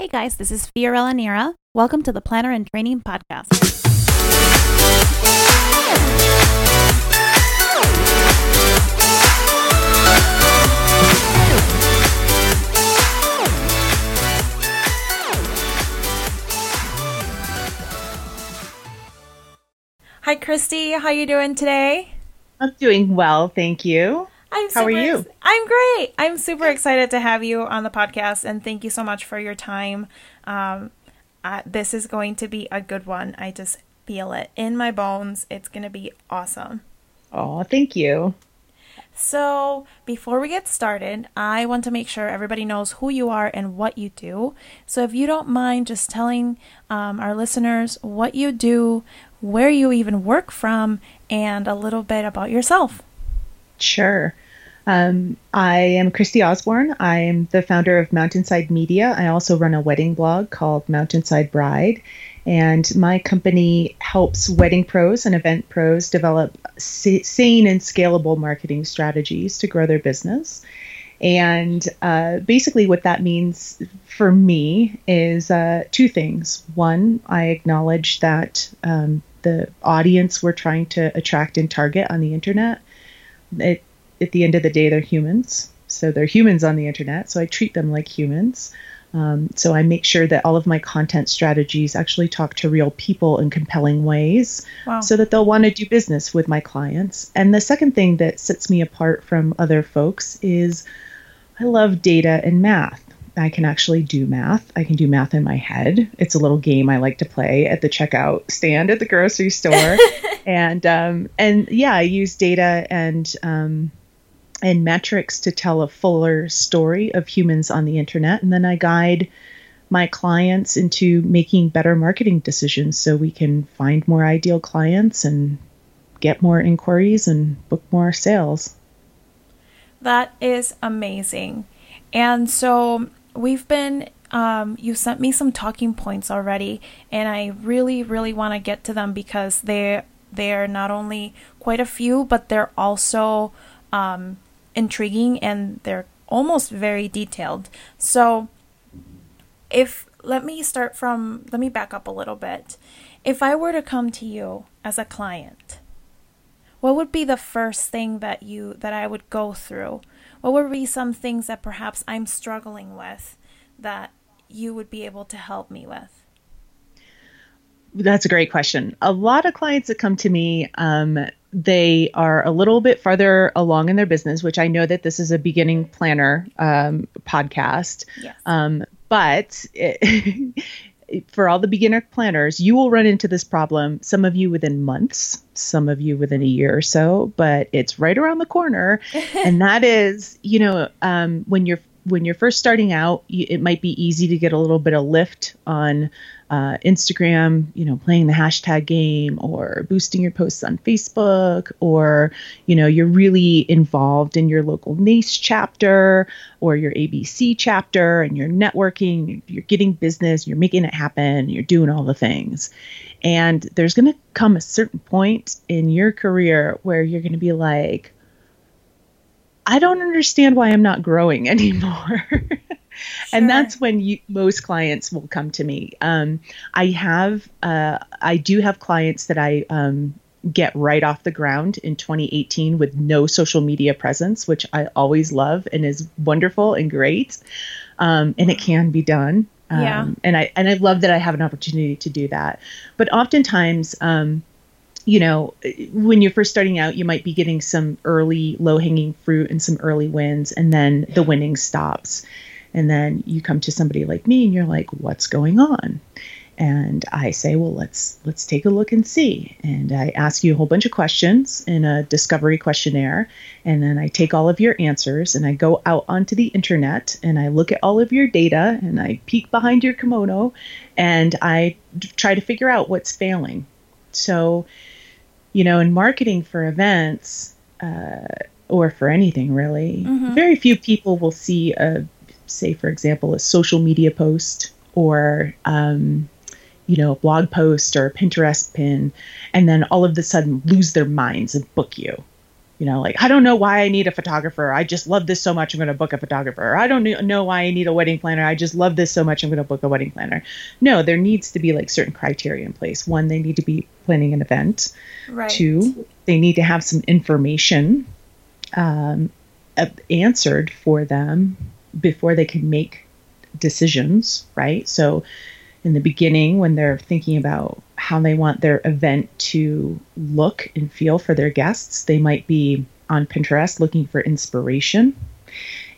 Hey guys, this is Fiorella Nira. Welcome to the Planner and Training Podcast. Hi Christy, how are you doing today? I'm doing well, thank you. I'm How are you? ex- I'm great. I'm super excited to have you on the podcast, and thank you so much for your time. Um, uh, this is going to be a good one. I just feel it in my bones. It's going to be awesome. Oh, thank you. So, before we get started, I want to make sure everybody knows who you are and what you do. So, if you don't mind just telling um, our listeners what you do, where you even work from, and a little bit about yourself. Sure. Um, I am Christy Osborne. I'm the founder of Mountainside Media. I also run a wedding blog called Mountainside Bride. And my company helps wedding pros and event pros develop sa- sane and scalable marketing strategies to grow their business. And uh, basically, what that means for me is uh, two things. One, I acknowledge that um, the audience we're trying to attract and target on the internet it, at the end of the day, they're humans. So they're humans on the internet. So I treat them like humans. Um, so I make sure that all of my content strategies actually talk to real people in compelling ways Wow. so that they'll want to do business with my clients. And the second thing that sets me apart from other folks is I love data and math. I can actually do math. I can do math in my head. It's a little game I like to play at the checkout stand at the grocery store. and um, and yeah, I use data and um, and metrics to tell a fuller story of humans on the internet, and then I guide my clients into making better marketing decisions so we can find more ideal clients and get more inquiries and book more sales. That is amazing. And so we've been, um, you sent me some talking points already, and I really, really want to get to them because they they're not only quite a few, but they're also um, intriguing and they're almost very detailed. So if let me start from let me back up a little bit. If I were to come to you as a client, what would be the first thing that you that I would go through? What would be some things that perhaps I'm struggling with that you would be able to help me with? That's a great question. A lot of clients that come to me, um, they are a little bit farther along in their business, which I know that this is a beginning planner um, podcast. Yes. Um, but it, for all the beginner planners, you will run into this problem. Some of you within months, some of you within a year or so, but it's right around the corner. and that is, you know, um, when you're when you're first starting out, you, it might be easy to get a little bit of lift on uh, Instagram, you know, playing the hashtag game or boosting your posts on Facebook, or, you know, you're really involved in your local NACE chapter or your ABC chapter and you're networking, you're getting business, you're making it happen, you're doing all the things. And there's going to come a certain point in your career where you're going to be like, I don't understand why I'm not growing anymore. and that's when you, most clients will come to me. Um, I have, uh, I do have clients that I um, get right off the ground in 2018 with no social media presence, which I always love and is wonderful and great. Um, and it can be done. Um, Yeah. And I and I love that I have an opportunity to do that. But oftentimes, um, you know, when you're first starting out, you might be getting some early low hanging fruit and some early wins, and then the winning stops. And then you come to somebody like me and you're like, what's going on? And I say, well, let's let's take a look and see. And I ask you a whole bunch of questions in a discovery questionnaire, and then I take all of your answers and I go out onto the internet and I look at all of your data and I peek behind your kimono and I try to figure out what's failing. So, you know, in marketing for events uh, or for anything really, very few people will see a, say, for example, a social media post or, um, you know, a blog post or a Pinterest pin, and then all of a sudden lose their minds and book you. You know, like, I don't know why I need a photographer. I just love this so much. I'm going to book a photographer. I don't know why I need a wedding planner. I just love this so much. I'm going to book a wedding planner. No, there needs to be like certain criteria in place. One, they need to be planning an event. Right. Two, they need to have some information um, answered for them before they can make decisions, right? So, in the beginning, when they're thinking about how they want their event to look and feel for their guests, they might be on Pinterest looking for inspiration.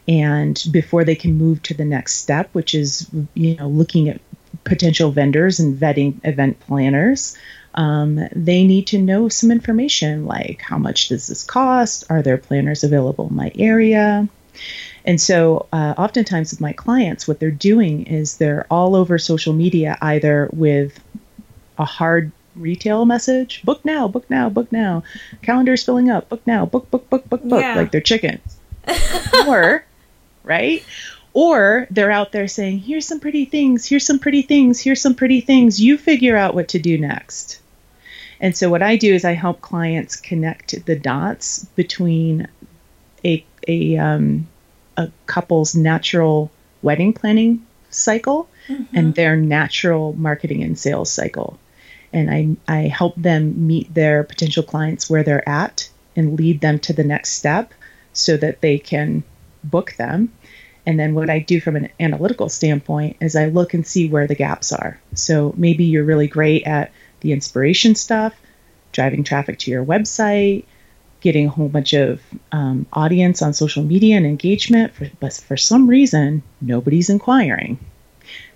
And before they can move to the next step, which is, you know, looking at potential vendors and vetting event planners, um, they need to know some information like how much does this cost? Are there planners available in my area? And so, uh, oftentimes with my clients, what they're doing is they're all over social media, either with a hard retail message book now, book now, book now, calendar's filling up, book now, book, book, book, book, book, Yeah. like they're chickens. or, right? Or they're out there saying, here's some pretty things, here's some pretty things, here's some pretty things. You figure out what to do next. And so, what I do is I help clients connect the dots between a, a, um, a couple's natural wedding planning cycle and their natural marketing and sales cycle. And I, I help them meet their potential clients where they're at and lead them to the next step so that they can book them. And then what I do from an analytical standpoint is I look and see where the gaps are. So maybe you're really great at the inspiration stuff, driving traffic to your website, getting a whole bunch of um, audience on social media and engagement, for, but for some reason, nobody's inquiring.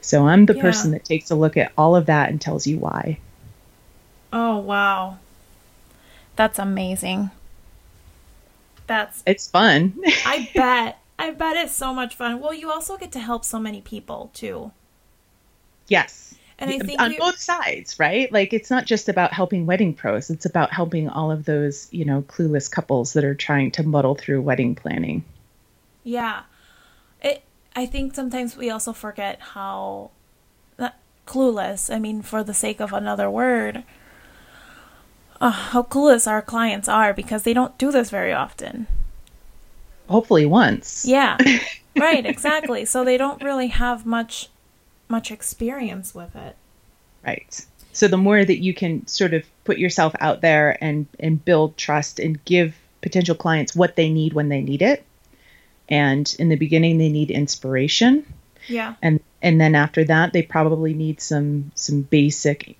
So I'm the Yeah. person that takes a look at all of that and tells you why. Oh, wow. That's amazing. That's, It's fun. I bet. I bet it's so much fun. Well, you also get to help so many people too. yes. And I think on you- both sides, right? Like it's not just about helping wedding pros, it's about helping all of those, you know, clueless couples that are trying to muddle through wedding planning. Yeah. It I think sometimes we also forget how clueless, I mean for the sake of another word, uh, how clueless our clients are because they don't do this very often. Hopefully once. Yeah. right, exactly. So they don't really have much much experience with it. Right. So the more that you can sort of put yourself out there and and build trust and give potential clients what they need when they need it. And in the beginning they need inspiration Yeah. and and then after that they probably need some some basic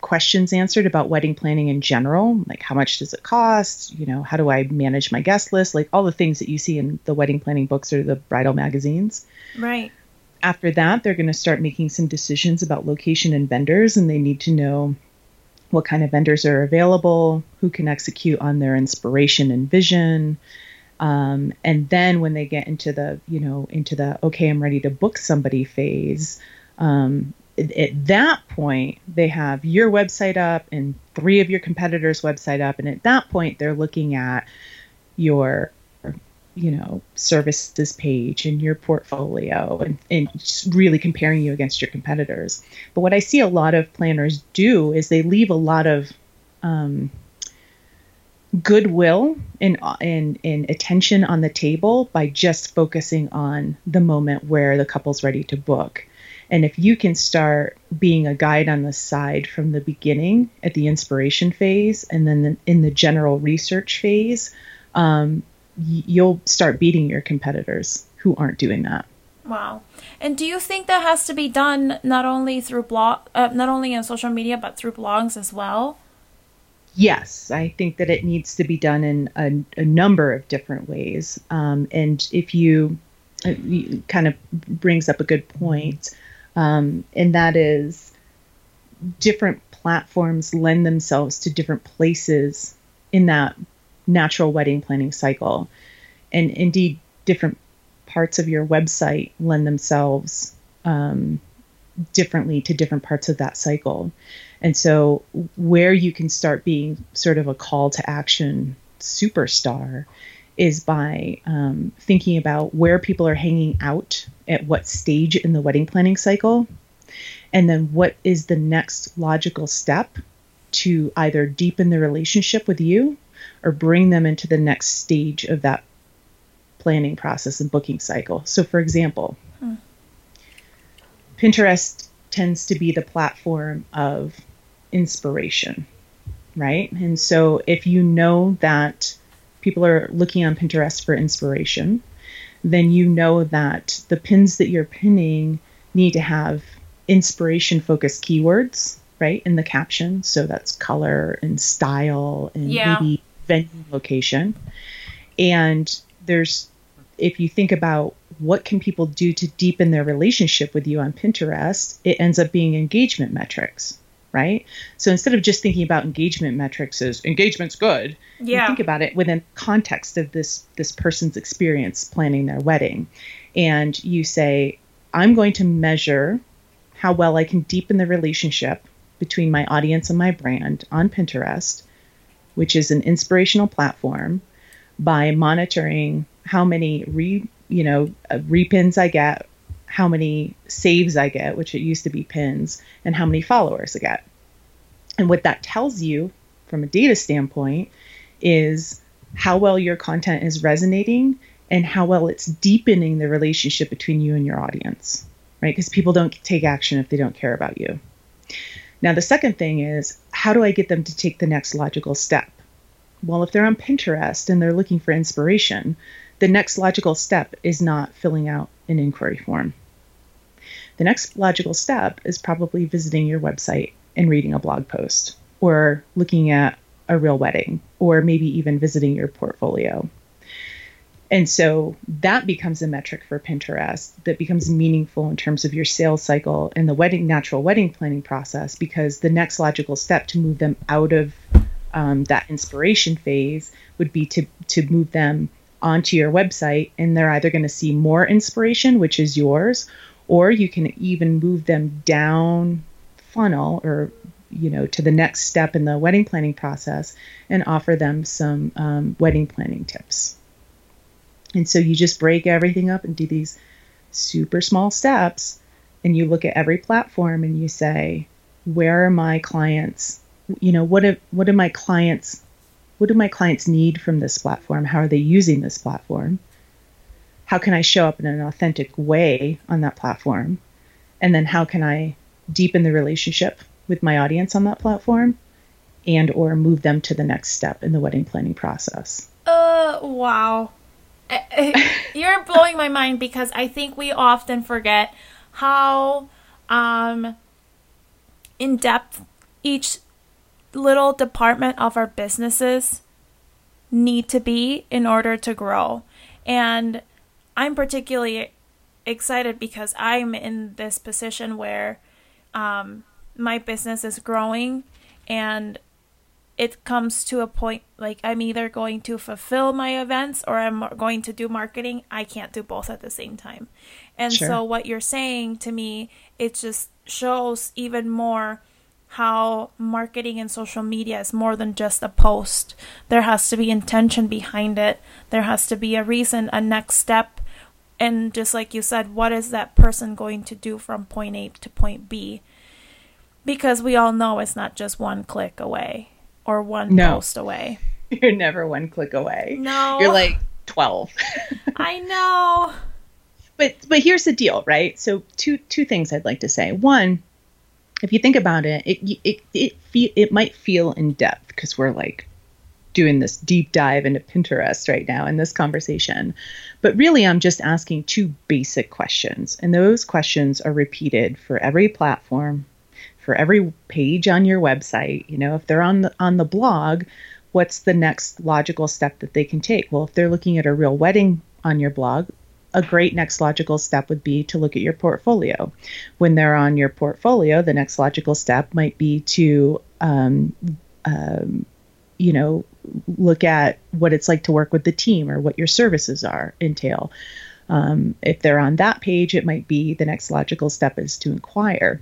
questions answered about wedding planning in general like how much does it cost? You know how do i manage my guest list? Like all the things that you see in the wedding planning books or the bridal magazines. Right. after that they're going to start making some decisions about location and vendors and they need to know what kind of vendors are available who can execute on their inspiration and vision. Um, and then when they get into the you know into the okay i'm ready to book somebody phase um, at, at that point they have your website up and three of your competitors website up and at that point they're looking at your you know services page and your portfolio and, and just really comparing you against your competitors. But what i see a lot of planners do is they leave a lot of um, goodwill and, and, and attention on the table by just focusing on the moment where the couple's ready to book and if you can start being a guide on the side from the beginning at the inspiration phase and then in the general research phase um, y- you'll start beating your competitors who aren't doing that. Wow. And do you think that has to be done not only through blog uh, not only on social media but through blogs as well? Yes, I think that it needs to be done in a, a number of different ways. Um, and if you, uh, you kind of brings up a good point, um, and that is different platforms lend themselves to different places in that natural wedding planning cycle. And indeed, different parts of your website lend themselves um, differently to different parts of that cycle. And so, where you can start being sort of a call to action superstar is by um, thinking about where people are hanging out at what stage in the wedding planning cycle, and then what is the next logical step to either deepen the relationship with you or bring them into the next stage of that planning process and booking cycle. So, for example, hmm. Pinterest tends to be the platform of inspiration, right? And so, if you know that people are looking on Pinterest for inspiration, then you know that the pins that you're pinning need to have inspiration focused keywords, right, in the caption. So that's color and style and yeah. maybe venue location. And there's, if you think about what can people do to deepen their relationship with you on Pinterest, it ends up being engagement metrics, right? So instead of just thinking about engagement metrics as engagement's good, yeah. you think about it within context of this this person's experience planning their wedding. And you say, I'm going to measure how well I can deepen the relationship between my audience and my brand on Pinterest, which is an inspirational platform, by monitoring how many re you know uh, repins I get, how many saves I get, which it used to be pins, and how many followers I get. And what that tells you from a data standpoint is how well your content is resonating and how well it's deepening the relationship between you and your audience, right? Because people don't take action if they don't care about you. Now, the second thing is how do I get them to take the next logical step? Well, if they're on Pinterest and they're looking for inspiration, the next logical step is not filling out an inquiry form. The next logical step is probably visiting your website and reading a blog post or looking at a real wedding or maybe even visiting your portfolio. And so that becomes a metric for Pinterest that becomes meaningful in terms of your sales cycle and the wedding natural wedding planning process because the next logical step to move them out of um, that inspiration phase would be to to move them onto your website and they're either going to see more inspiration which is yours or you can even move them down funnel or you know to the next step in the wedding planning process and offer them some um, wedding planning tips. And so you just break everything up and do these super small steps and you look at every platform and you say where are my clients? You know what do, what do my clients what do my clients need from this platform how are they using this platform how can i show up in an authentic way on that platform and then how can i deepen the relationship with my audience on that platform and or move them to the next step in the wedding planning process. Uh wow. You're blowing my mind because I think we often forget how um in depth each little department of our businesses need to be in order to grow. And I'm particularly excited because I'm in this position where um, my business is growing and it comes to a point like I'm either going to fulfill my events or I'm going to do marketing. I can't do both at the same time. And sure. so what you're saying to me, it just shows even more how marketing and social media is more than just a post. There has to be intention behind it. There has to be a reason, a next step. And just like you said, what is that person going to do from point A to point B? Because we all know it's not just one click away or one no. post away. You're never one click away. No. You're like 12. I know. But but here's the deal, right? So two two things I'd like to say. One, if you think about it, it it it fe- it might feel in depth because we're like doing this deep dive into Pinterest right now in this conversation. But really, I'm just asking two basic questions. And those questions are repeated for every platform, for every page on your website, you know, if they're on the on the blog, what's the next logical step that they can take? Well, if they're looking at a real wedding on your blog, a great next logical step would be to look at your portfolio. When they're on your portfolio, the next logical step might be to, um, um, you know, look at what it's like to work with the team or what your services are entail. Um, if they're on that page, it might be the next logical step is to inquire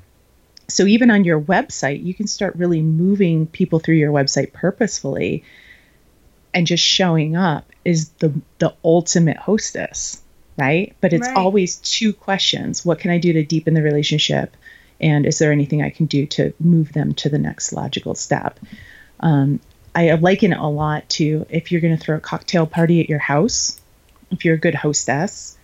so even on your website, you can start really moving people through your website purposefully and just showing up is the the ultimate hostess, right? But it's right. always two questions. What can I do to deepen the relationship? And is there anything I can do to move them to the next logical step? Um, I liken it a lot to if you're going to throw a cocktail party at your house, if you're a good hostess,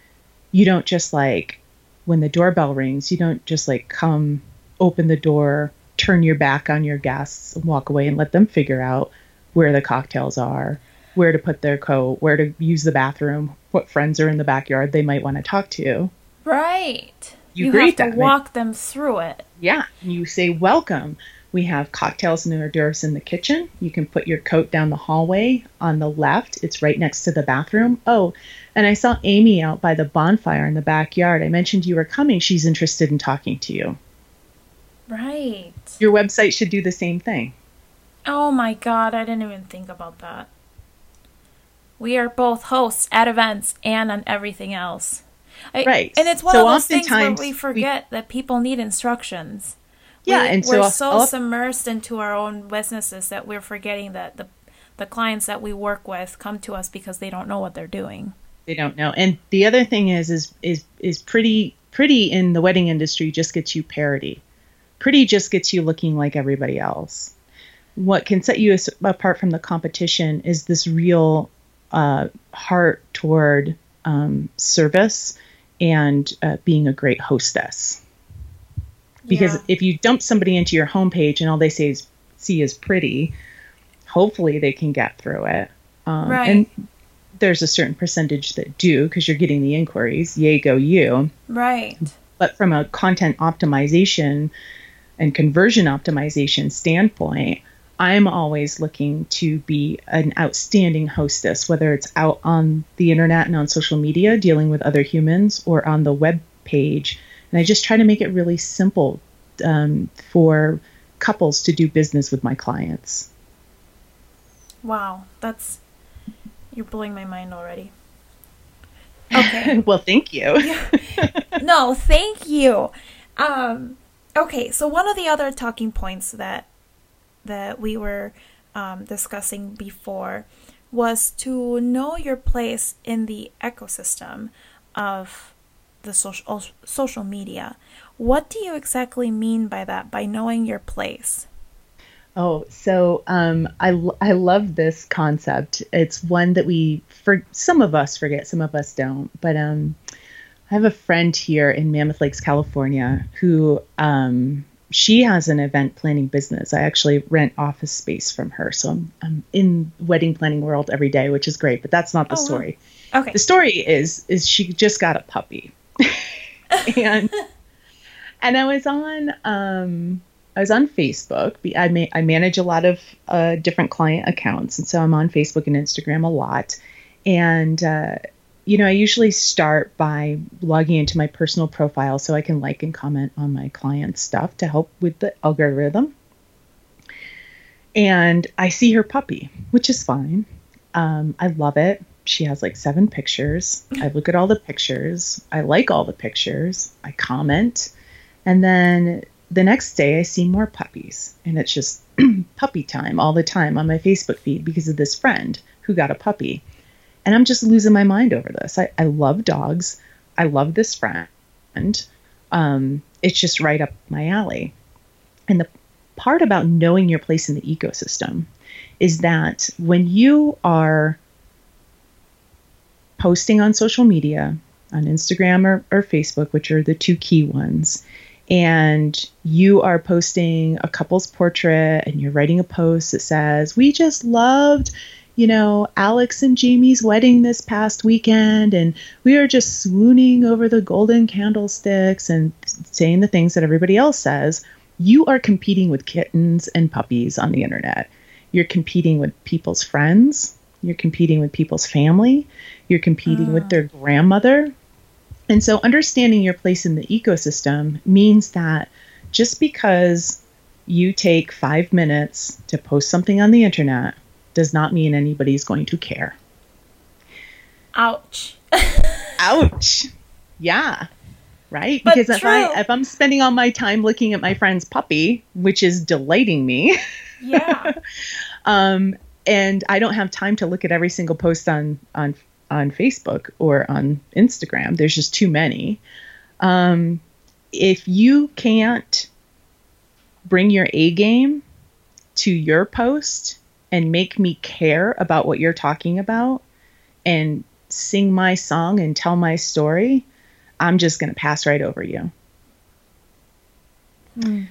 you don't just like when the doorbell rings, you don't just like come open the door, turn your back on your guests, and walk away and let them figure out where the cocktails are, where to put their coat, where to use the bathroom, what friends are in the backyard they might want to talk to. Right. You, You, greet have to them. walk them through it. Yeah, you say welcome. We have cocktails and hors d'oeuvres in the kitchen. You can put your coat down the hallway on the left. It's right next to the bathroom. Oh, and I saw Amy out by the bonfire in the backyard. I mentioned you were coming. She's interested in talking to you. Right. Your website should do the same thing. Oh my god, I didn't even think about that. We are both hosts at events and on everything else. I- Right. And it's one So of those things where we we- forget that people need instructions. Yeah, we, and so we're I'll- so I'll- submersed into our own businesses that we're forgetting that the the clients that we work with come to us because they don't know what they're doing. They don't know. And the other thing is, is, is, is pretty, pretty in the wedding industry just gets you parity. Pretty just gets you looking like everybody else. What can set you apart from the competition is this real uh, heart toward um, service and uh, being a great hostess. Because Yeah. if you dump somebody into your homepage and all they say is see is pretty, hopefully they can get through it. Um, Right. And there's a certain percentage that do because you're getting the inquiries. Yay, go you. Right. But from a content optimization and conversion optimization standpoint, I'm always looking to be an outstanding hostess, whether it's out on the internet and on social media dealing with other humans or on the web page. And I just try to make it really simple um, for couples to do business with my clients. Wow, that's you're blowing my mind already. Okay. well, thank you. no, thank you. Um, okay, so one of the other talking points that that we were um, discussing before was to know your place in the ecosystem of the social social media. What do you exactly mean by that? By knowing your place? Oh, so um, I, I love this concept. It's one that we, for some of us forget, some of us don't. But um, I have a friend here in Mammoth Lakes, California, who um, she has an event planning business. I actually rent office space from her, so I'm, I'm in wedding planning world every day, which is great. But that's not the Oh, wow. story. Okay. The story is is she just got a puppy, and and I was on um I was on Facebook. I ma- I manage a lot of uh, different client accounts, and so I'm on Facebook and Instagram a lot. And uh, you know, I usually start by logging into my personal profile so I can like and comment on my clients' stuff to help with the algorithm. And I see her puppy, which is fine. Um, I love it. She has like seven pictures. I look at all the pictures. I like all the pictures. I comment. And then the next day, I see more puppies. And it's just puppy time all the time on my Facebook feed because of this friend who got a puppy. And I'm just losing my mind over this. I, I love dogs. I love this friend. Um, it's just right up my alley. And the part about knowing your place in the ecosystem is that when you are posting on social media, on Instagram or, or Facebook, which are the two key ones, and you are posting a couple's portrait and you're writing a post that says, We just loved, you know, Alex and Jamie's wedding this past weekend, and we are just swooning over the golden candlesticks and saying the things that everybody else says. You are competing with kittens and puppies on the internet. You're competing with people's friends. You're competing with people's family. You're competing with ah. their grandmother. And so, understanding your place in the ecosystem means that just because you take five minutes to post something on the internet does not mean anybody's going to care. Ouch. Ouch. Yeah. Right? But because if I if I'm spending all my time looking at my friend's puppy, which is delighting me, Yeah. um, and I don't have time to look at every single post on on on Facebook or on Instagram. There's just too many. Um, if you can't bring your A game to your post, and make me care about what you're talking about and sing my song and tell my story, I'm just going to pass right over you. Mm.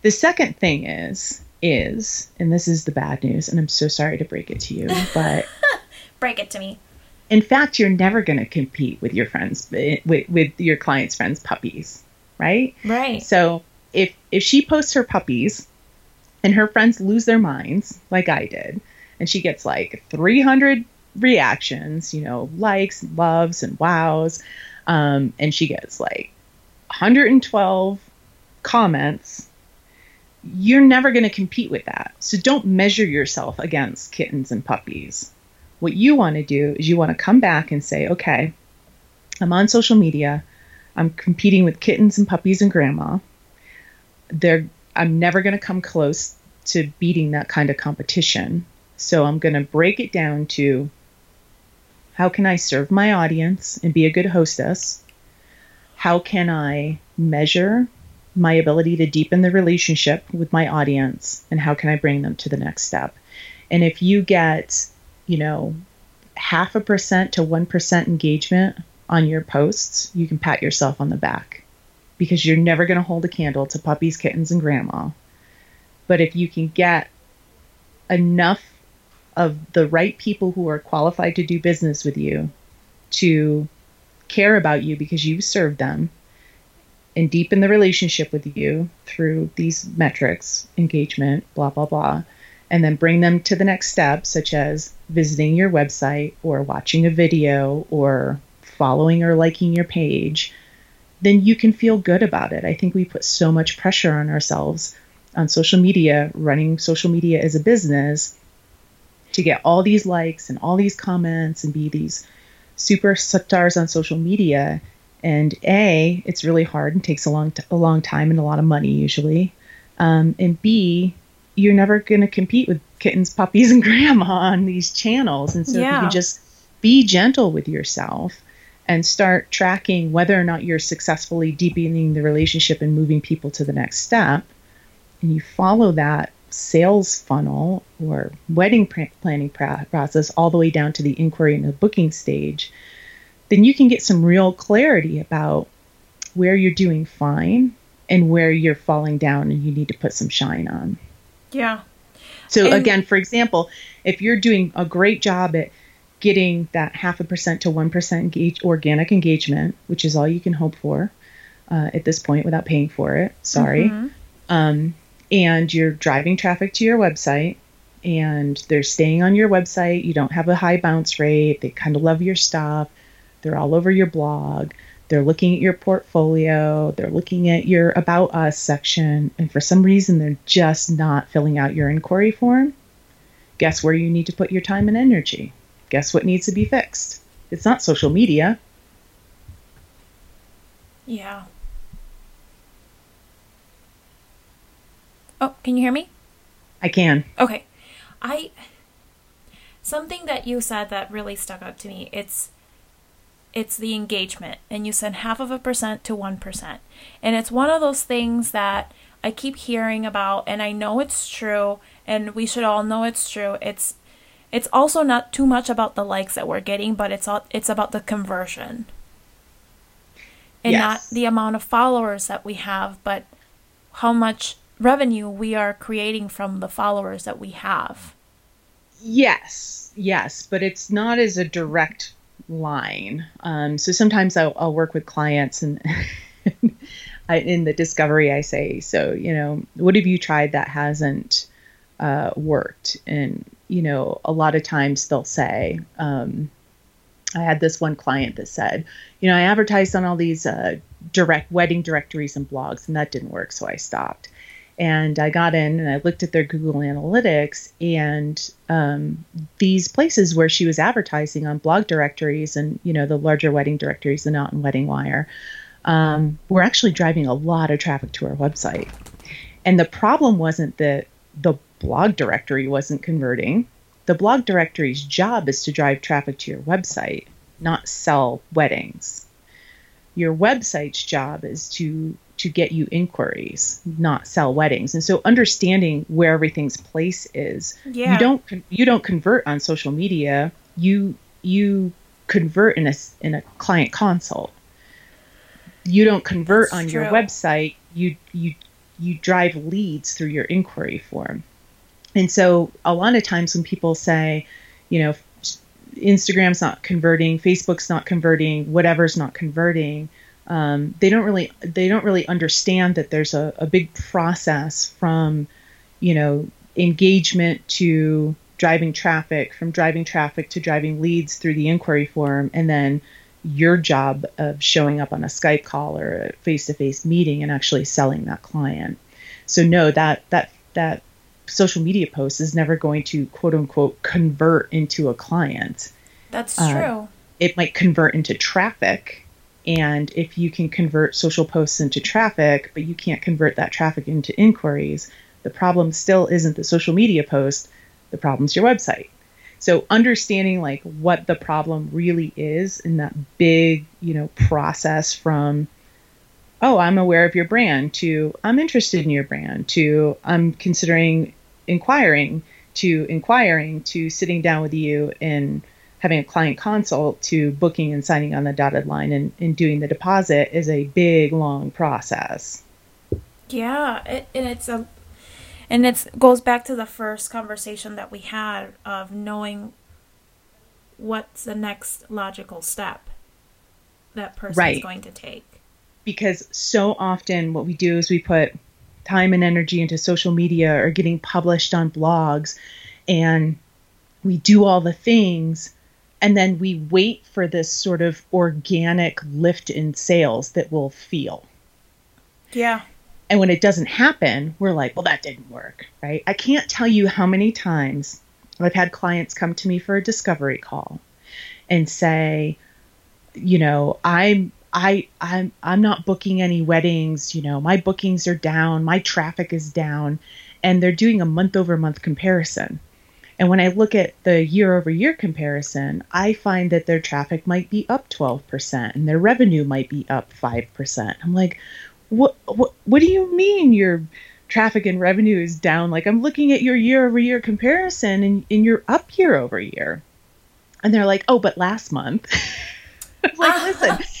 The second thing is, is, and this is the bad news, and I'm so sorry to break it to you, but break it to me. In fact, you're never going to compete with your friends, with, with your clients' friends' puppies, right? Right. So if if she posts her puppies, and her friends lose their minds, like I did, and she gets like 300 reactions, you know, likes, loves, and wows, um, and she gets like 112 comments you're never going to compete with that. So don't measure yourself against kittens and puppies. What you want to do is you want to come back and say, okay, I'm on social media. I'm competing with kittens and puppies and grandma. They're, I'm never going to come close to beating that kind of competition. So I'm going to break it down to how can I serve my audience and be a good hostess? How can I measure my ability to deepen the relationship with my audience and how can I bring them to the next step. And if you get, you know, half a percent to 1% engagement on your posts, you can pat yourself on the back because you're never going to hold a candle to puppies, kittens, and grandma. But if you can get enough of the right people who are qualified to do business with you to care about you because you've served them and deepen the relationship with you through these metrics, engagement, blah, blah, blah, and then bring them to the next step, such as visiting your website or watching a video or following or liking your page, then you can feel good about it. I think we put so much pressure on ourselves on social media, running social media as a business, to get all these likes and all these comments and be these super stars on social media and A, it's really hard and takes a long t- a long time and a lot of money usually. Um, and B, you're never going to compete with kittens, puppies, and grandma on these channels. And so yeah. if you can just be gentle with yourself and start tracking whether or not you're successfully deepening the relationship and moving people to the next step, and you follow that sales funnel or wedding pr- planning process all the way down to the inquiry and the booking stage, then you can get some real clarity about where you're doing fine and where you're falling down and you need to put some shine on. Yeah. So and again, for example, if you're doing a great job at getting that half a percent to one percent engage, organic engagement, which is all you can hope for uh, at this point without paying for it. Sorry. Mm-hmm. Um, and you're driving traffic to your website and they're staying on your website. You don't have a high bounce rate. They kind of love your stuff. They're all over your blog. They're looking at your portfolio. They're looking at your About Us section. And for some reason, they're just not filling out your inquiry form. Guess where you need to put your time and energy? Guess what needs to be fixed? It's not social media. Yeah. Oh, can you hear me? I can. Okay. I something that you said that really stuck out to me. It's it's the engagement and you send half of a percent to 1%. And it's one of those things that I keep hearing about and I know it's true and we should all know it's true. It's it's also not too much about the likes that we're getting, but it's all, it's about the conversion. And yes. not the amount of followers that we have, but how much revenue we are creating from the followers that we have. Yes. Yes, but it's not as a direct line. Um, so sometimes I'll, I'll, work with clients and I, in the discovery, I say, so, you know, what have you tried that hasn't uh, worked? And, you know, a lot of times they'll say, um, I had this one client that said, you know, I advertised on all these uh, direct wedding directories and blogs, and that didn't work, so I stopped. And I got in and I looked at their Google Analytics, and um, these places where she was advertising on blog directories and you know the larger wedding directories, the Knot and Wedding Wire, um, were actually driving a lot of traffic to our website. And the problem wasn't that the blog directory wasn't converting. The blog directory's job is to drive traffic to your website, not sell weddings your website's job is to to get you inquiries, not sell weddings. And so understanding where everything's place is. Yeah. You don't you don't convert on social media. You you convert in a in a client consult. You don't convert That's on your website. You you you drive leads through your inquiry form. And so a lot of times when people say, you know, Instagram's not converting, Facebook's not converting, whatever's not converting, um, they don't really they don't really understand that there's a, a big process from, you know, engagement to driving traffic, from driving traffic to driving leads through the inquiry form, and then your job of showing up on a Skype call or a face-to-face meeting and actually selling that client. So no, that that that social media post is never going to quote unquote convert into a client. That's Uh, true. It might convert into traffic. And if you can convert social posts into traffic, but you can't convert that traffic into inquiries, the problem still isn't the social media post, the problem's your website. So understanding like what the problem really is in that big, you know, process from oh, I'm aware of your brand to I'm interested in your brand to I'm considering inquiring to inquiring to sitting down with you and having a client consult to booking and signing on the dotted line and, and doing the deposit is a big long process. Yeah, it, and it's a, and it goes back to the first conversation that we had of knowing what's the next logical step that person's Right. going to take. because so often what we do is we put time and energy into social media or getting published on blogs. And we do all the things and then we wait for this sort of organic lift in sales that we'll feel. Yeah. and when it doesn't happen we're like well that didn't work right? I can't tell you how many times i've had clients come to me for a discovery call and say you know i'm i i'm i'm not booking any weddings you know my bookings are down my traffic is down and they're doing a month over month comparison. And when i look at the year over year comparison i find that their traffic might be up 12% and their revenue might be up 5% i'm like what what what do you mean your traffic and revenue is down? Like i'm looking at your year over year comparison and, and you're up year over year. And they're like oh but last month. Like ah. listen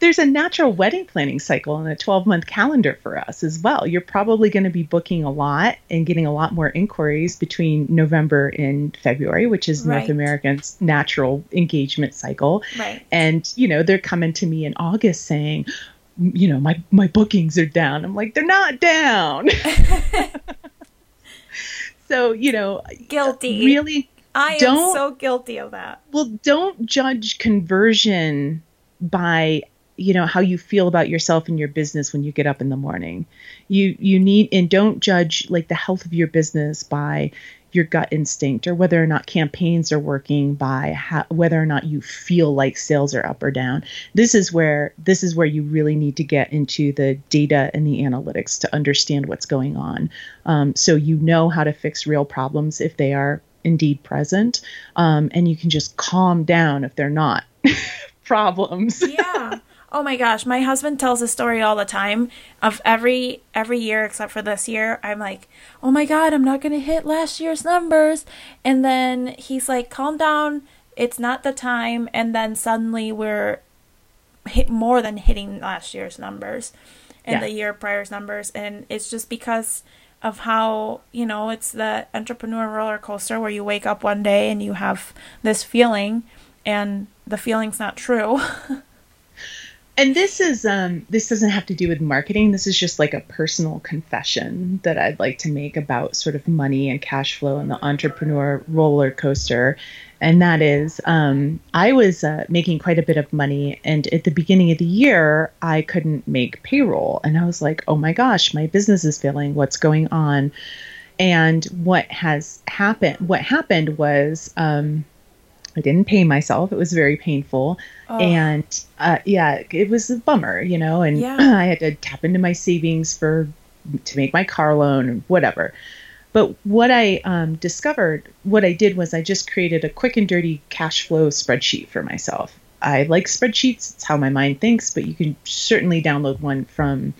there's a natural wedding planning cycle and a 12 month calendar for us as well you're probably going to be booking a lot and getting a lot more inquiries between november and february which is Right. north americans natural engagement cycle Right. and you know they're coming to me in august saying you know my my bookings are down i'm like they're not down so you know Guilty. really I am don't- so guilty of that. well don't judge conversion by you know how you feel about yourself and your business when you get up in the morning. You you need and don't judge like the health of your business by your gut instinct or whether or not campaigns are working by how, whether or not you feel like sales are up or down. This is where this is where you really need to get into the data and the analytics to understand what's going on. Um, so you know how to fix real problems if they are indeed present um, and you can just calm down if they're not problems. Yeah. Oh my gosh, my husband tells a story all the time of every every year except for this year. I'm like, "Oh my god, I'm not going to hit last year's numbers." And then he's like, "Calm down. It's not the time." And then suddenly we're hit more than hitting last year's numbers and Yeah. the year prior's numbers and it's just because of how, you know, it's the entrepreneur roller coaster where you wake up one day and you have this feeling and the feeling's not true. and this is um this doesn't have to do with marketing. This is just like a personal confession that i'd like to make about sort of money and cash flow and the entrepreneur roller coaster. And that is um, i was uh, making quite a bit of money and at the beginning of the year i couldn't make payroll. And i was like oh my gosh my business is failing. What's going on? And what has happened what happened was um, i didn't pay myself it was very painful Oh. and uh, yeah, it was a bummer, you know. And Yeah. I had to tap into my savings for to make my car loan and whatever. But what I um, discovered, what I did was I just created a quick and dirty cash flow spreadsheet for myself. I like spreadsheets; it's how my mind thinks. But you can certainly download one from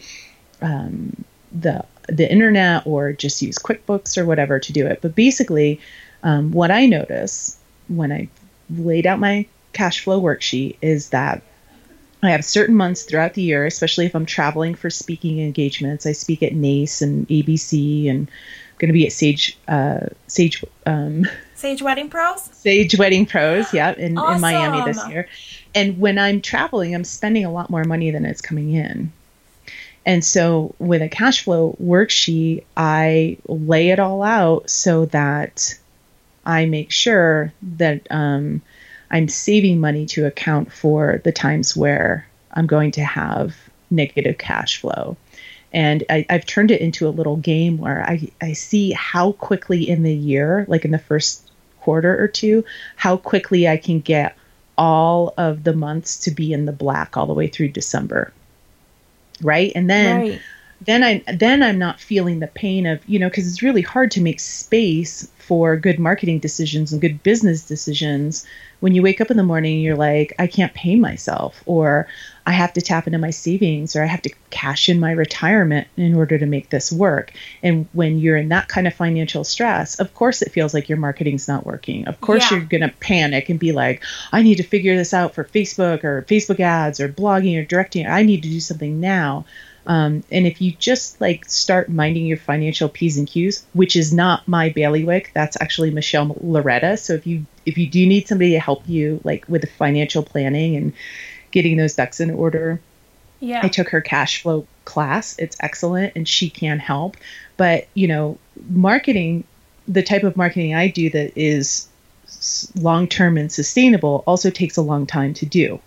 um, the the internet or just use QuickBooks or whatever to do it. But basically, um, what I notice when I laid out my cash flow worksheet is that I have certain months throughout the year, especially if I'm traveling for speaking engagements. I speak at NACE and ABC, and I'm going to be at Sage uh, Sage um, Sage Wedding Pros. Sage Wedding Pros, yeah, in, Awesome. in Miami this year. And when I'm traveling, I'm spending a lot more money than it's coming in. And so with a cash flow worksheet, I lay it all out so that I make sure that um, I'm saving money to account for the times where I'm going to have negative cash flow. And I, I've turned it into a little game where I, I see how quickly in the year, like in the first quarter or two, how quickly I can get all of the months to be in the black all the way through December. Right. And then Right. then I then I'm not feeling the pain of you know because it's really hard to make space for good marketing decisions and good business decisions when you wake up in the morning and you're like I can't pay myself or I have to tap into my savings or I have to cash in my retirement in order to make this work. And when you're in that kind of financial stress of course it feels like your marketing's not working. Of course Yeah. you're going to panic and be like I need to figure this out for Facebook or Facebook ads or blogging or directing. I need to do something now um, and if you just like start minding your financial p's and q's, which is not my bailiwick, that's actually Michelle Loretta. So if you if you do need somebody to help you like with the financial planning and getting those ducks in order, Yeah. I took her cash flow class. It's excellent and she can help. But, you know, marketing, the type of marketing I do that is long term and sustainable also takes a long time to do.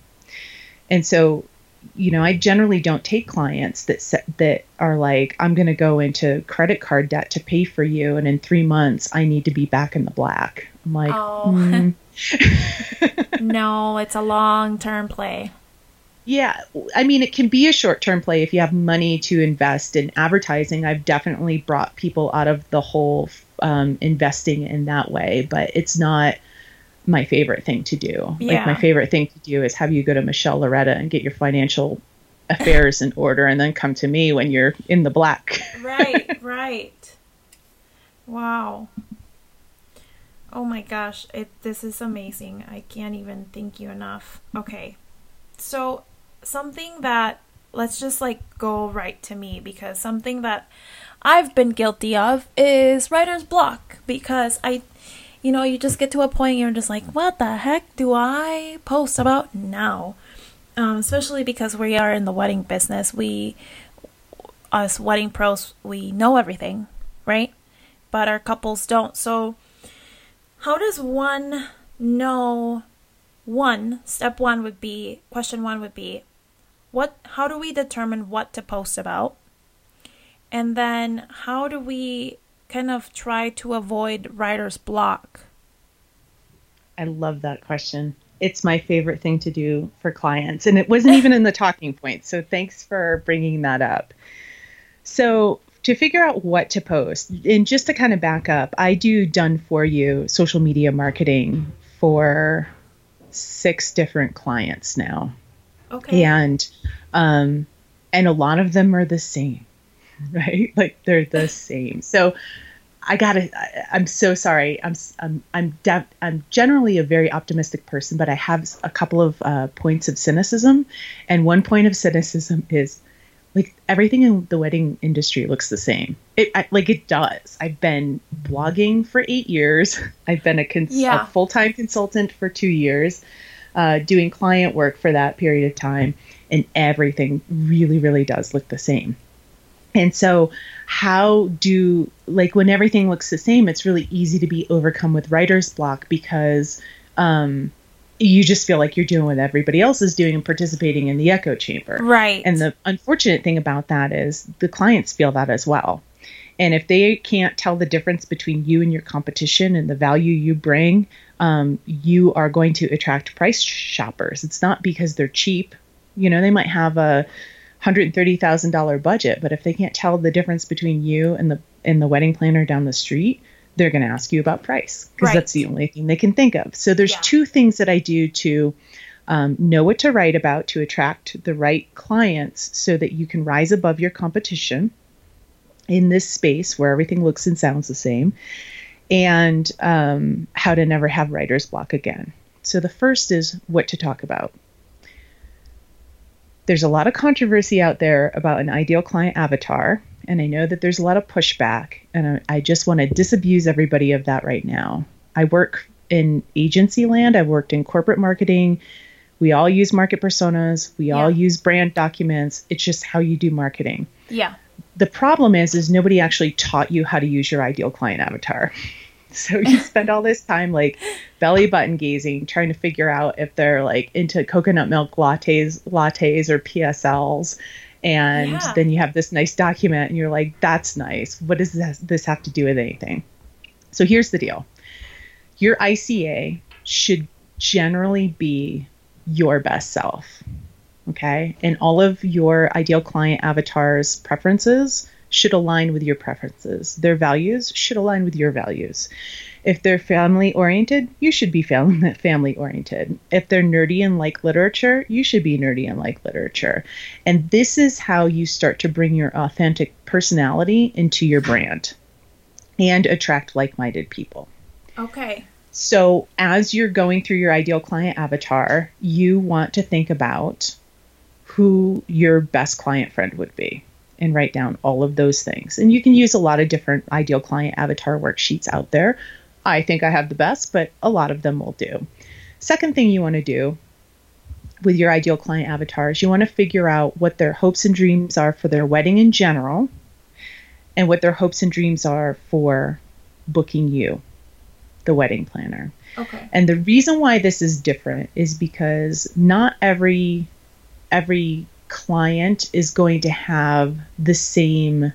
And so, you know, I generally don't take clients that that are like, I'm going to go into credit card debt to pay for you, and in three months I need to be back in the black. I'm like, Oh. "Mm, no, it's a long term play. Yeah, I mean, it can be a short term play if you have money to invest in advertising. I've definitely brought people out of the whole um, investing in that way, but it's not my favorite thing to do. Yeah. Like, my favorite thing to do is have you go to Michelle Loretta and get your financial affairs in order and then come to me when you're in the black. Right, right. Wow. Oh my gosh, it this is amazing. I can't even thank you enough. Okay. So, something that let's just like go right to me because something that I've been guilty of is writer's block because I you know, you just get to a point you're just like, what the heck do I post about now? Um, especially because we are in the wedding business. We us wedding pros, we know everything, right? But our couples don't. So, how does one know? One step one would be question one would be, what? How do we determine what to post about? And then how do we kind of try to avoid writer's block? I love that question. It's my favorite thing to do for clients. And it wasn't even in the talking points. So thanks for bringing that up. So, to figure out what to post, and just to kind of back up, I do done for you social media marketing for six different clients now. Okay. And um and a lot of them are the same, right? Like they're the same. So I gotta. I, I'm so sorry. I'm I'm I'm def- I'm generally a very optimistic person, but I have a couple of uh, points of cynicism, and one point of cynicism is like everything in the wedding industry looks the same. It I, like it does. I've been blogging for eight years. I've been a, cons- Yeah. a full time consultant for two years, uh, doing client work for that period of time, and everything really really does look the same. And so, how do, like, when everything looks the same, it's really easy to be overcome with writer's block because um, you just feel like you're doing what everybody else is doing and participating in the echo chamber. Right. And the unfortunate thing about that is the clients feel that as well. And if they can't tell the difference between you and your competition and the value you bring, um, you are going to attract price shoppers. It's not because they're cheap. You know, they might have a hundred thirty thousand dollar budget, but if they can't tell the difference between you and the and the wedding planner down the street, they're going to ask you about price because Right. that's the only thing they can think of. So there's Yeah. two things that I do to Um, know what to write about to attract the right clients so that you can rise above your competition in this space where everything looks and sounds the same, and um, how to never have writer's block again. So, the first is what to talk about. There's a lot of controversy out there about an ideal client avatar, and I know that there's a lot of pushback, and I just want to disabuse everybody of that right now. I work in agency land, I've worked in corporate marketing. We all use market personas, we yeah. all use brand documents. It's just how you do marketing. Yeah. The problem is is nobody actually taught you how to use your ideal client avatar. So you spend all this time like belly button gazing, trying to figure out if they're like into coconut milk lattes, lattes or PSLs. And yeah. then you have this nice document and you're like, that's nice. What does this, this have to do with anything? So here's the deal. Your ICA should generally be your best self. Okay. And all of your ideal client avatars preferences should align with your preferences. Their values should align with your values. If they're family oriented, you should be family oriented. If they're nerdy and like literature, you should be nerdy and like literature. And this is how you start to bring your authentic personality into your brand and attract like minded people. Okay. So, as you're going through your ideal client avatar, you want to think about who your best client friend would be and write down all of those things. And you can use a lot of different ideal client avatar worksheets out there. I think I have the best, but a lot of them will do. Second thing you want to do with your ideal client avatars, you want to figure out what their hopes and dreams are for their wedding in general and what their hopes and dreams are for booking you, the wedding planner. Okay. And the reason why this is different is because not every every client is going to have the same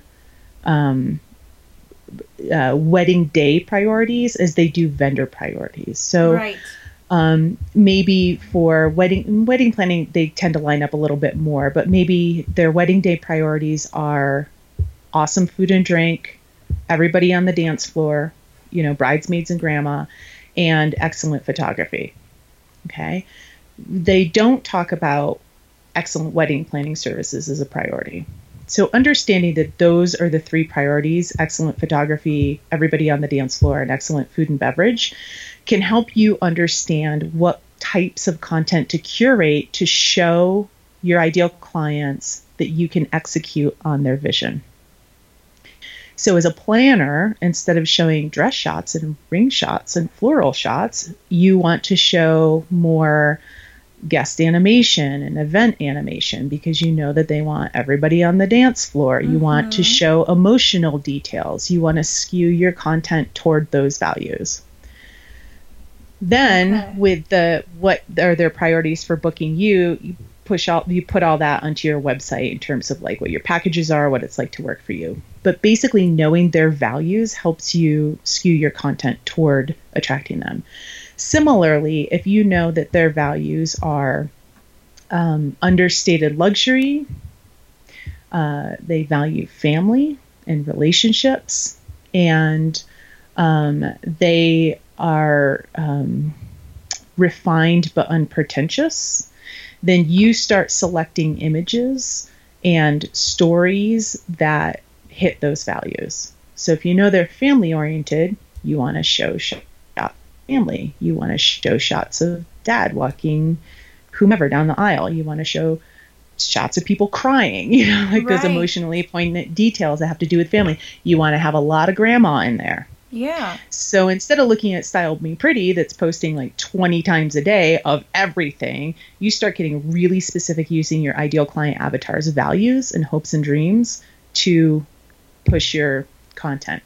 um, uh, wedding day priorities as they do vendor priorities. So, right. um, maybe for wedding wedding planning, they tend to line up a little bit more. But maybe their wedding day priorities are awesome food and drink, everybody on the dance floor, you know, bridesmaids and grandma, and excellent photography. Okay. They don't talk about excellent wedding planning services is a priority. So, understanding that those are the three priorities excellent photography, everybody on the dance floor, and excellent food and beverage can help you understand what types of content to curate to show your ideal clients that you can execute on their vision. So, as a planner, instead of showing dress shots and ring shots and floral shots, you want to show more guest animation and event animation because you know that they want everybody on the dance floor. You mm-hmm. want to mm-hmm. show emotional details. You want to skew your content toward those values. Then okay. with the what are their priorities for booking you, you push all you put all that onto your website in terms of like what your packages are, what it's like to work for you. But basically knowing their values helps you skew your content toward attracting them. Similarly, if you know that their values are um, understated luxury, uh, they value family and relationships, and um, they are um, refined but unpretentious, then you start selecting images and stories that hit those values. So if you know they're family oriented, you want to show family. You want to show shots of dad walking whomever down the aisle. You want to show shots of people crying, you know, like right. those emotionally poignant details that have to do with family. You want to have a lot of grandma in there. Yeah. So instead of looking at Style Me Pretty that's posting like 20 times a day of everything, you start getting really specific using your ideal client avatar's values and hopes and dreams to push your content.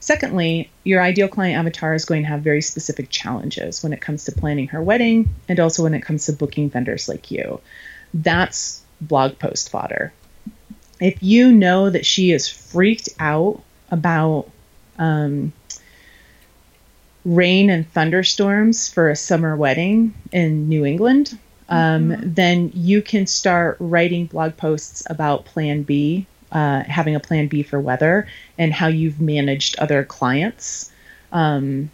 Secondly, your ideal client avatar is going to have very specific challenges when it comes to planning her wedding and also when it comes to booking vendors like you. That's blog post fodder. If you know that she is freaked out about um, rain and thunderstorms for a summer wedding in New England, um, mm-hmm. then you can start writing blog posts about Plan B uh, having a plan B for weather and how you've managed other clients um,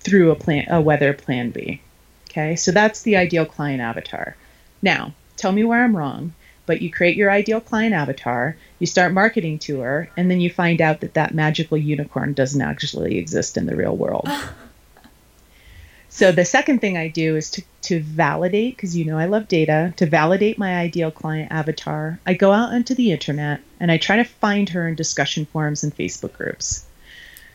through a plan a weather plan B. Okay, so that's the ideal client avatar. Now, tell me where I'm wrong, but you create your ideal client avatar, you start marketing to her, and then you find out that that magical unicorn doesn't actually exist in the real world. so the second thing I do is to, to validate, because you know I love data, to validate my ideal client avatar, I go out onto the internet and I try to find her in discussion forums and Facebook groups.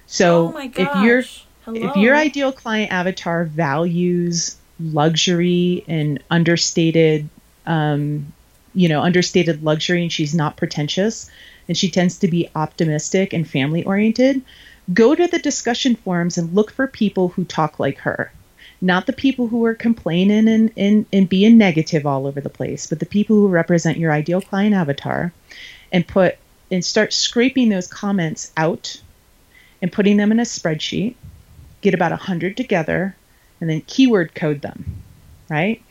So oh if you're if your ideal client avatar values luxury and understated um, you know understated luxury and she's not pretentious and she tends to be optimistic and family oriented go to the discussion forums and look for people who talk like her not the people who are complaining and, and, and being negative all over the place but the people who represent your ideal client avatar and put and start scraping those comments out and putting them in a spreadsheet get about 100 together and then keyword code them right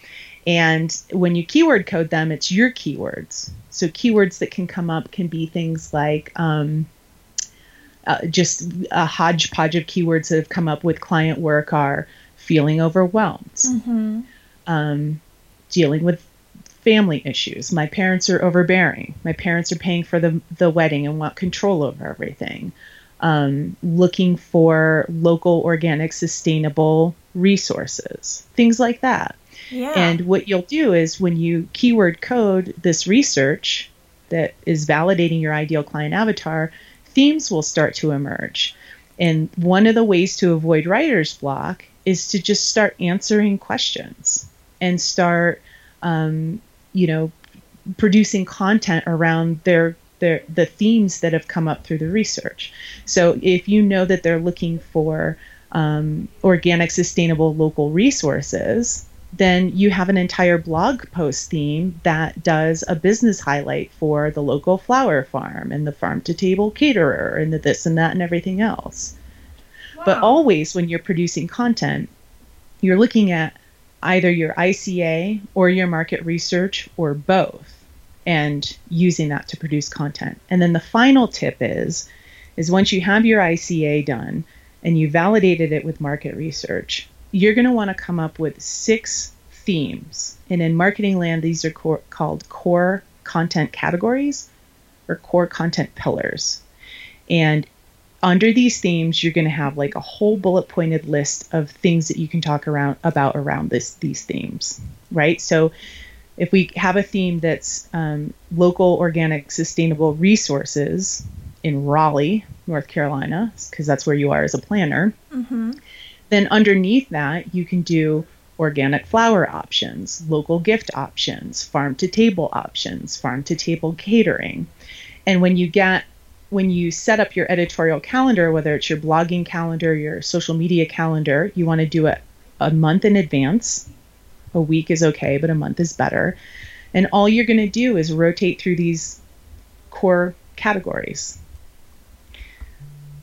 and when you keyword code them, it's your keywords. So keywords that can come up can be things like um, uh, just a hodgepodge of keywords that have come up with client work are feeling overwhelmed, mm-hmm. um, dealing with family issues. My parents are overbearing. My parents are paying for the, the wedding and want control over everything. Um, looking for local, organic, sustainable resources, things like that. Yeah. And what you'll do is when you keyword code this research that is validating your ideal client avatar, themes will start to emerge. And one of the ways to avoid writer's block is to just start answering questions and start, um, you know, producing content around their their the themes that have come up through the research. So if you know that they're looking for um, organic, sustainable, local resources, then you have an entire blog post theme that does a business highlight for the local flower farm and the farm to table caterer and the this and that and everything else. But always when you're producing content, you're looking at either your ICA or your market research or both and using that to produce content. And then the final tip is is once you have your ICA done and you validated it with market research, you're going to want to come up with six themes. And in marketing land, these are core, called core content categories or core content pillars. And under these themes, you're going to have like a whole bullet pointed list of things that you can talk around about around this these themes, right? So if we have a theme that's um, local, organic, sustainable resources in Raleigh, North Carolina, because that's where you are as a planner, mm-hmm then underneath that, you can do organic flower options, local gift options, farm to table options, farm to table catering. And when you get when you set up your editorial calendar, whether it's your blogging calendar, your social media calendar, you want to do it a month in advance. A week is okay, but a month is better. And all you're going to do is rotate through these core categories.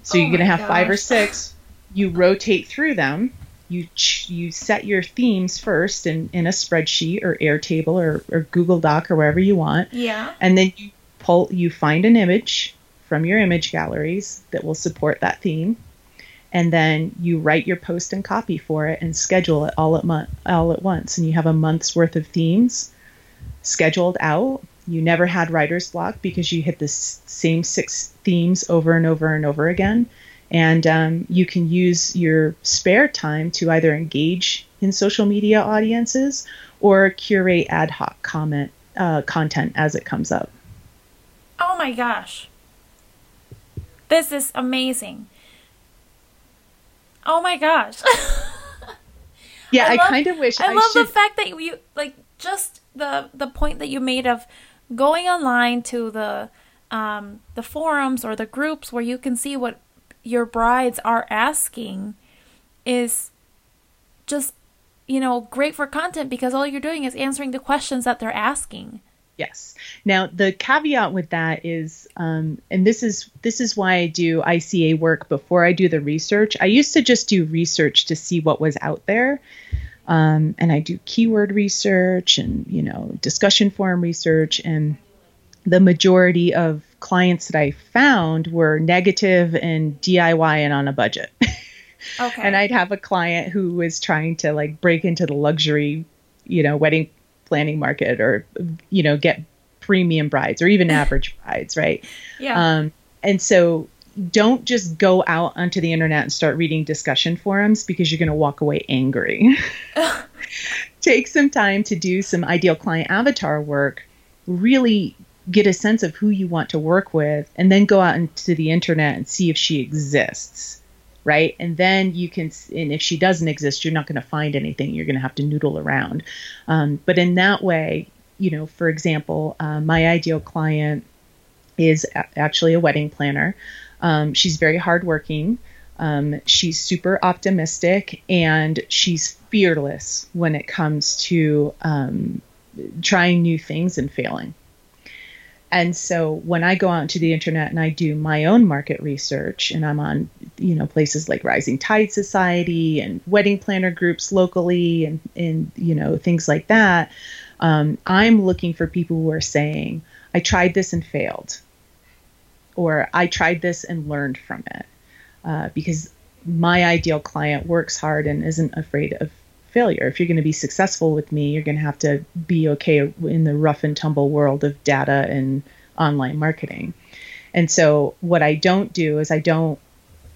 So oh you're going to have gosh. five or six you rotate through them. You ch- you set your themes first in, in a spreadsheet or Airtable or, or Google Doc or wherever you want. Yeah. And then you pull you find an image from your image galleries that will support that theme. And then you write your post and copy for it and schedule it all at mo- all at once. And you have a month's worth of themes scheduled out. You never had writer's block because you hit the s- same six themes over and over and over again. And um, you can use your spare time to either engage in social media audiences or curate ad hoc comment uh, content as it comes up. Oh my gosh. This is amazing. Oh my gosh. yeah, I, I kind of wish I, I love should... the fact that you like just the the point that you made of going online to the um, the forums or the groups where you can see what your brides are asking is just you know great for content because all you're doing is answering the questions that they're asking yes now the caveat with that is um, and this is this is why i do ica work before i do the research i used to just do research to see what was out there um, and i do keyword research and you know discussion forum research and the majority of clients that I found were negative and DIY and on a budget. Okay. and I'd have a client who was trying to like break into the luxury, you know, wedding planning market or you know, get premium brides or even average brides, right? yeah. Um, and so don't just go out onto the internet and start reading discussion forums because you're going to walk away angry. Take some time to do some ideal client avatar work, really get a sense of who you want to work with, and then go out into the internet and see if she exists. Right. And then you can, and if she doesn't exist, you're not going to find anything. You're going to have to noodle around. Um, but in that way, you know, for example, uh, my ideal client is a- actually a wedding planner. Um, she's very hardworking. Um, she's super optimistic and she's fearless when it comes to um, trying new things and failing. And so when I go out into the internet and I do my own market research and I'm on, you know, places like Rising Tide Society and wedding planner groups locally and, and you know, things like that, um, I'm looking for people who are saying, I tried this and failed or I tried this and learned from it. Uh, because my ideal client works hard and isn't afraid of failure. If you're going to be successful with me, you're going to have to be okay in the rough and tumble world of data and online marketing. And so, what I don't do is I don't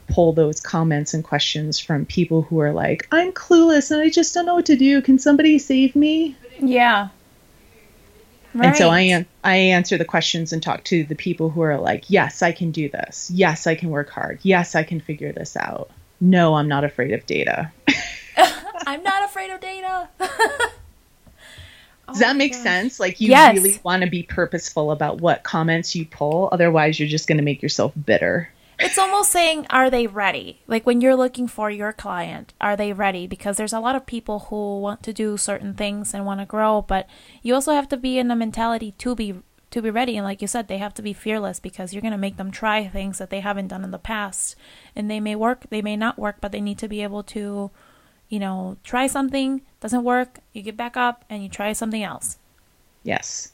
pull those comments and questions from people who are like, I'm clueless and I just don't know what to do. Can somebody save me? yeah. Right. And so I an- I answer the questions and talk to the people who are like, yes, I can do this. Yes, I can work hard. Yes, I can figure this out. No, I'm not afraid of data. I'm not afraid of data. Does that oh make sense? Like you Yes. really want to be purposeful about what comments you pull. Otherwise, you're just going to make yourself bitter. It's almost saying, are they ready? Like when you're looking for your client, are they ready? Because there's a lot of people who want to do certain things and want to grow, but you also have to be in the mentality to be to be ready. And like you said, they have to be fearless because you're gonna make them try things that they haven't done in the past, and they may work, they may not work, but they need to be able to, you know, try something doesn't work, you get back up and you try something else. Yes.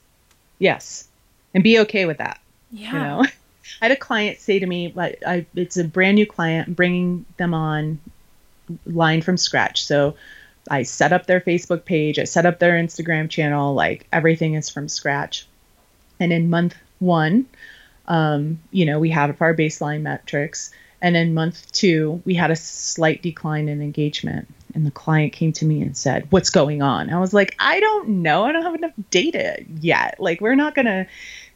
Yes. And be okay with that. Yeah. You know, I had a client say to me, like, I, it's a brand new client, I'm bringing them on line from scratch. So I set up their Facebook page, I set up their Instagram channel, like everything is from scratch. And in month one, um, you know, we have our baseline metrics. And in month two, we had a slight decline in engagement. And the client came to me and said, What's going on? I was like, I don't know. I don't have enough data yet. Like, we're not going to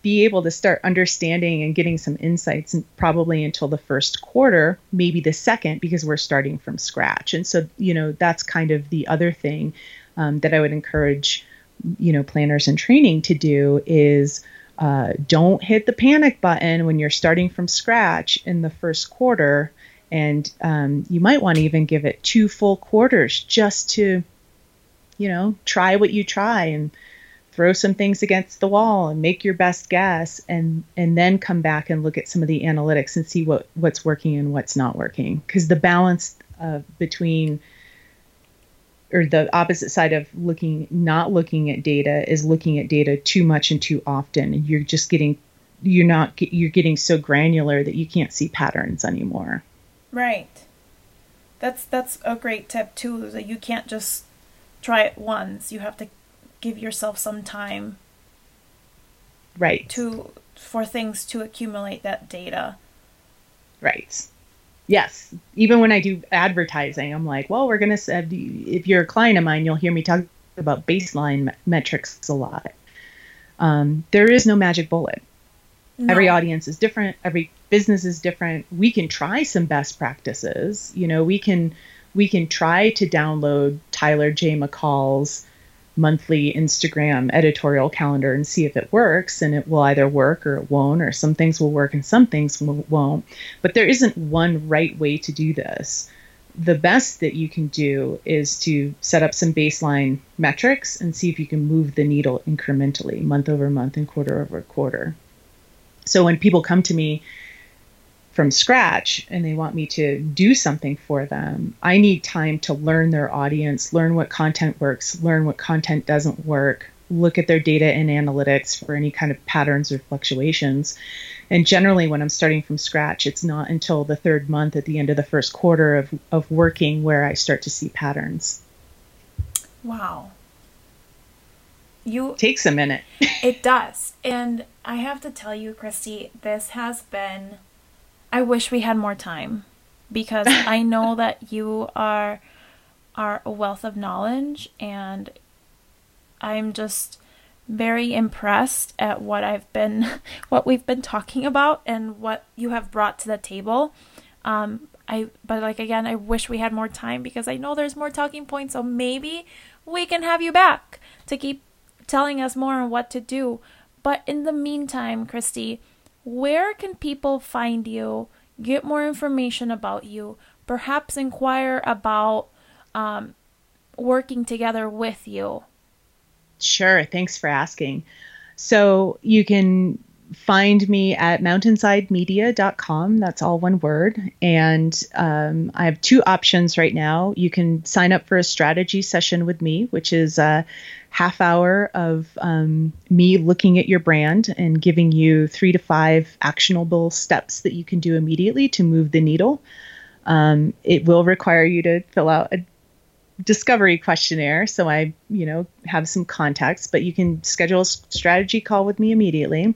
be able to start understanding and getting some insights probably until the first quarter, maybe the second, because we're starting from scratch. And so, you know, that's kind of the other thing um, that I would encourage, you know, planners and training to do is uh, don't hit the panic button when you're starting from scratch in the first quarter. And um, you might want to even give it two full quarters just to, you know, try what you try and throw some things against the wall and make your best guess and and then come back and look at some of the analytics and see what what's working and what's not working. Because the balance uh, between or the opposite side of looking not looking at data is looking at data too much and too often. And you're just getting you're not you're getting so granular that you can't see patterns anymore Right. That's that's a great tip too. That you can't just try it once. You have to give yourself some time right to for things to accumulate that data. Right. Yes. Even when I do advertising, I'm like, well, we're going to, if you're a client of mine, you'll hear me talk about baseline metrics a lot. Um, there is no magic bullet. Every audience is different. Every business is different. We can try some best practices. You know, we can, we can try to download Tyler J. McCall's monthly Instagram editorial calendar and see if it works. And it will either work or it won't, or some things will work and some things won't. But there isn't one right way to do this. The best that you can do is to set up some baseline metrics and see if you can move the needle incrementally, month over month and quarter over quarter. So when people come to me from scratch and they want me to do something for them, I need time to learn their audience, learn what content works, learn what content doesn't work, look at their data and analytics for any kind of patterns or fluctuations. And generally, when I'm starting from scratch, it's not until the third month at the end of the first quarter of, of working where I start to see patterns. Wow. You it takes a minute. it does. And I have to tell you, Christy, this has been I wish we had more time because I know that you are are a wealth of knowledge and I'm just very impressed at what I've been what we've been talking about and what you have brought to the table. Um I but like again, I wish we had more time because I know there's more talking points, so maybe we can have you back to keep telling us more on what to do. But in the meantime, Christy, where can people find you, get more information about you, perhaps inquire about um, working together with you? Sure. Thanks for asking. So you can find me at mountainsidemedia.com. That's all one word. And um, I have two options right now. You can sign up for a strategy session with me, which is a half hour of um, me looking at your brand and giving you three to five actionable steps that you can do immediately to move the needle. Um, it will require you to fill out a discovery questionnaire so i you know have some context but you can schedule a strategy call with me immediately.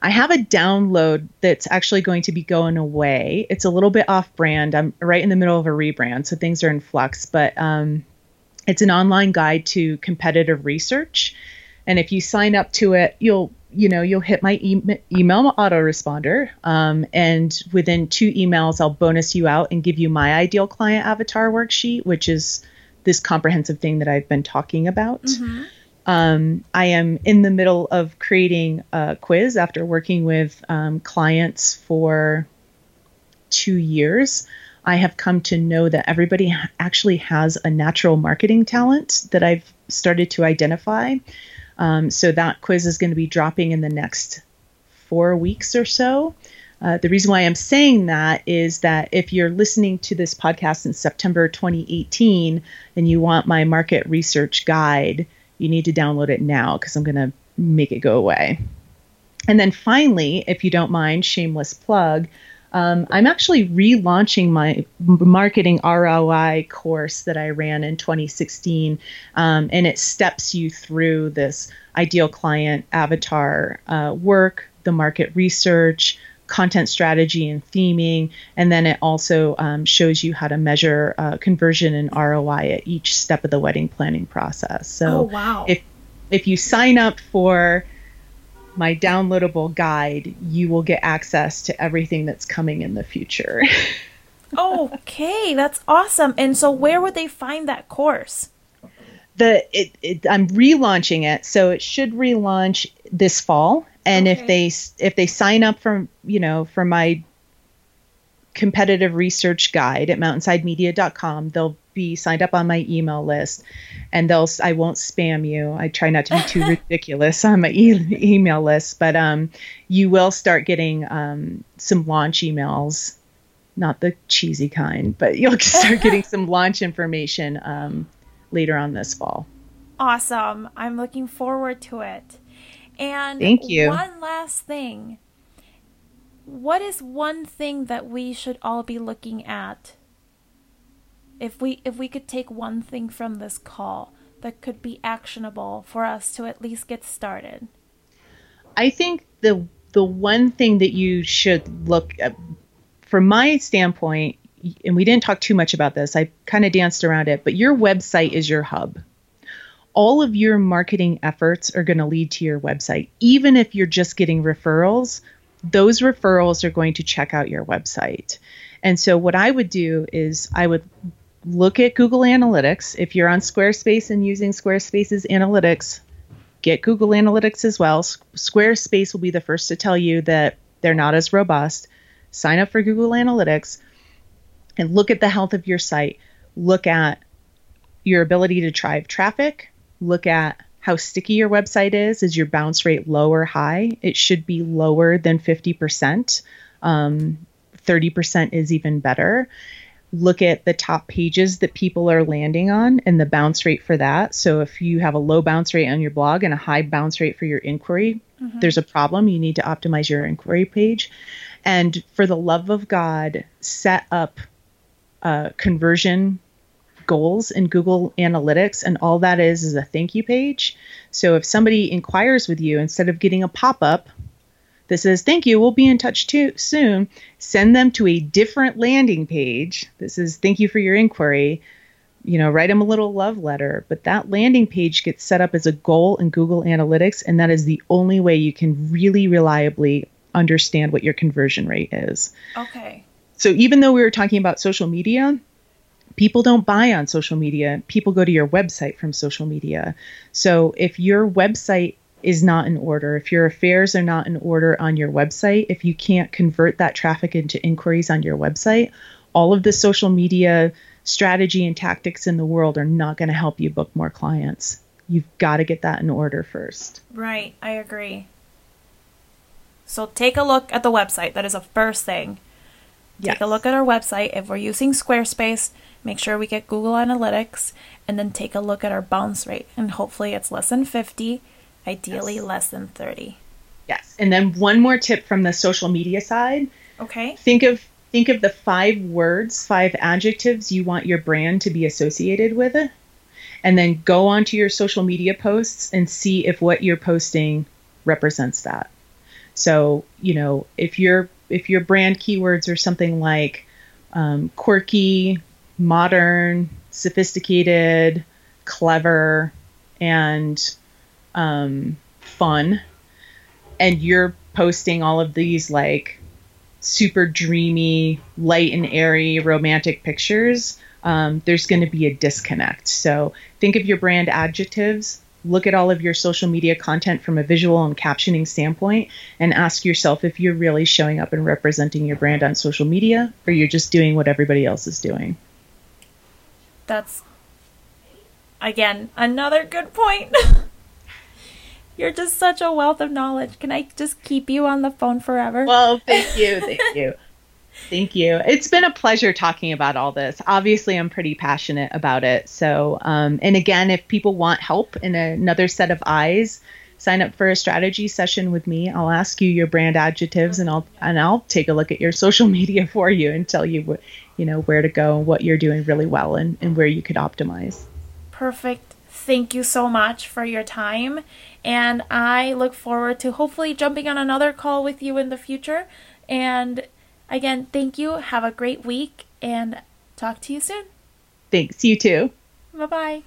I have a download that's actually going to be going away. It's a little bit off brand. I'm right in the middle of a rebrand so things are in flux but um, it's an online guide to competitive research. And if you sign up to it you'll you know you'll hit my e- email autoresponder um, and within two emails i'll bonus you out and give you my ideal client avatar worksheet which is this comprehensive thing that I've been talking about. Mm-hmm. Um, I am in the middle of creating a quiz after working with um, clients for two years. I have come to know that everybody actually has a natural marketing talent that I've started to identify. Um, so that quiz is going to be dropping in the next four weeks or so. Uh, the reason why I'm saying that is that if you're listening to this podcast in September 2018 and you want my market research guide, you need to download it now because I'm going to make it go away. And then finally, if you don't mind, shameless plug, um, I'm actually relaunching my marketing ROI course that I ran in 2016, um, and it steps you through this ideal client avatar uh, work, the market research, content strategy and theming. And then it also um, shows you how to measure uh, conversion and ROI at each step of the wedding planning process. So oh, wow. if if you sign up for my downloadable guide, you will get access to everything that's coming in the future. okay, that's awesome. And so where would they find that course? The it, it, I'm relaunching it, so it should relaunch this fall and okay. if they if they sign up for you know for my competitive research guide at mountainsidemedia.com they'll be signed up on my email list and they'll i won't spam you. I try not to be too ridiculous on my e- email list but um, you will start getting um, some launch emails. Not the cheesy kind but you'll start getting some launch information um, later on this fall. Awesome. I'm looking forward to it and Thank you. One last thing. What is one thing that we should all be looking at? If we if we could take one thing from this call that could be actionable for us to at least get started. I think the the one thing that you should look at from my standpoint and we didn't talk too much about this. I kind of danced around it, but your website is your hub all of your marketing efforts are going to lead to your website. Even if you're just getting referrals, those referrals are going to check out your website. And so, what I would do is I would look at Google Analytics. If you're on Squarespace and using Squarespace's analytics, get Google Analytics as well. Squarespace will be the first to tell you that they're not as robust. Sign up for Google Analytics and look at the health of your site. Look at your ability to drive traffic, look at how sticky your website is. Is your bounce rate low or high? It should be lower than 50%. Um, 30% is even better. look at the top pages that people are landing on and the bounce rate for that. So if you have a low bounce rate on your blog and a high bounce rate for your inquiry, mm-hmm. there's a problem. You need to optimize your inquiry page. And for the love of God, set up uh, conversion goals in Google Analytics, and all that is is a thank you page. So if somebody inquires with you, instead of getting a pop up that says, Thank you, we'll be in touch too soon, send them to a different landing page. This is thank you for your inquiry. You know, write them a little love letter, but that landing page gets set up as a goal in Google Analytics, and that is the only way you can really reliably understand what your conversion rate is. Okay. So even though we were talking about social media, people don't buy on social media. People go to your website from social media. So if your website is not in order, if your affairs are not in order on your website, if you can't convert that traffic into inquiries on your website, all of the social media strategy and tactics in the world are not going to help you book more clients. You've got to get that in order first. Right, I agree. So take a look at the website. That is a first thing. Yes. Take a look at our website. If we're using Squarespace, make sure we get Google Analytics and then take a look at our bounce rate. And hopefully it's less than 50 Ideally, yes. less than 30. Yes. And then one more tip from the social media side. Okay. Think of think of the five words, five adjectives you want your brand to be associated with it. And then go onto your social media posts and see if what you're posting represents that. So, you know, if your if your brand keywords are something like um, quirky, modern, sophisticated, clever, and um, fun, and you're posting all of these like super dreamy, light and airy romantic pictures, um, there's going to be a disconnect. So think of your brand adjectives. Look at all of your social media content from a visual and captioning standpoint and ask yourself if you're really showing up and representing your brand on social media or you're just doing what everybody else is doing. That's, again, another good point. You're just such a wealth of knowledge. Can I just keep you on the phone forever? Well, thank you. Thank you. Thank you. It's been a pleasure talking about all this. Obviously, I'm pretty passionate about it. So, um, and again, if people want help in another set of eyes, sign up for a strategy session with me. I'll ask you your brand adjectives, and I'll and I'll take a look at your social media for you and tell you what you know where to go, what you're doing really well, and, and where you could optimize. Perfect. Thank you so much for your time and I look forward to hopefully jumping on another call with you in the future. And again, thank you. Have a great week and talk to you soon. Thanks. You too. Bye bye.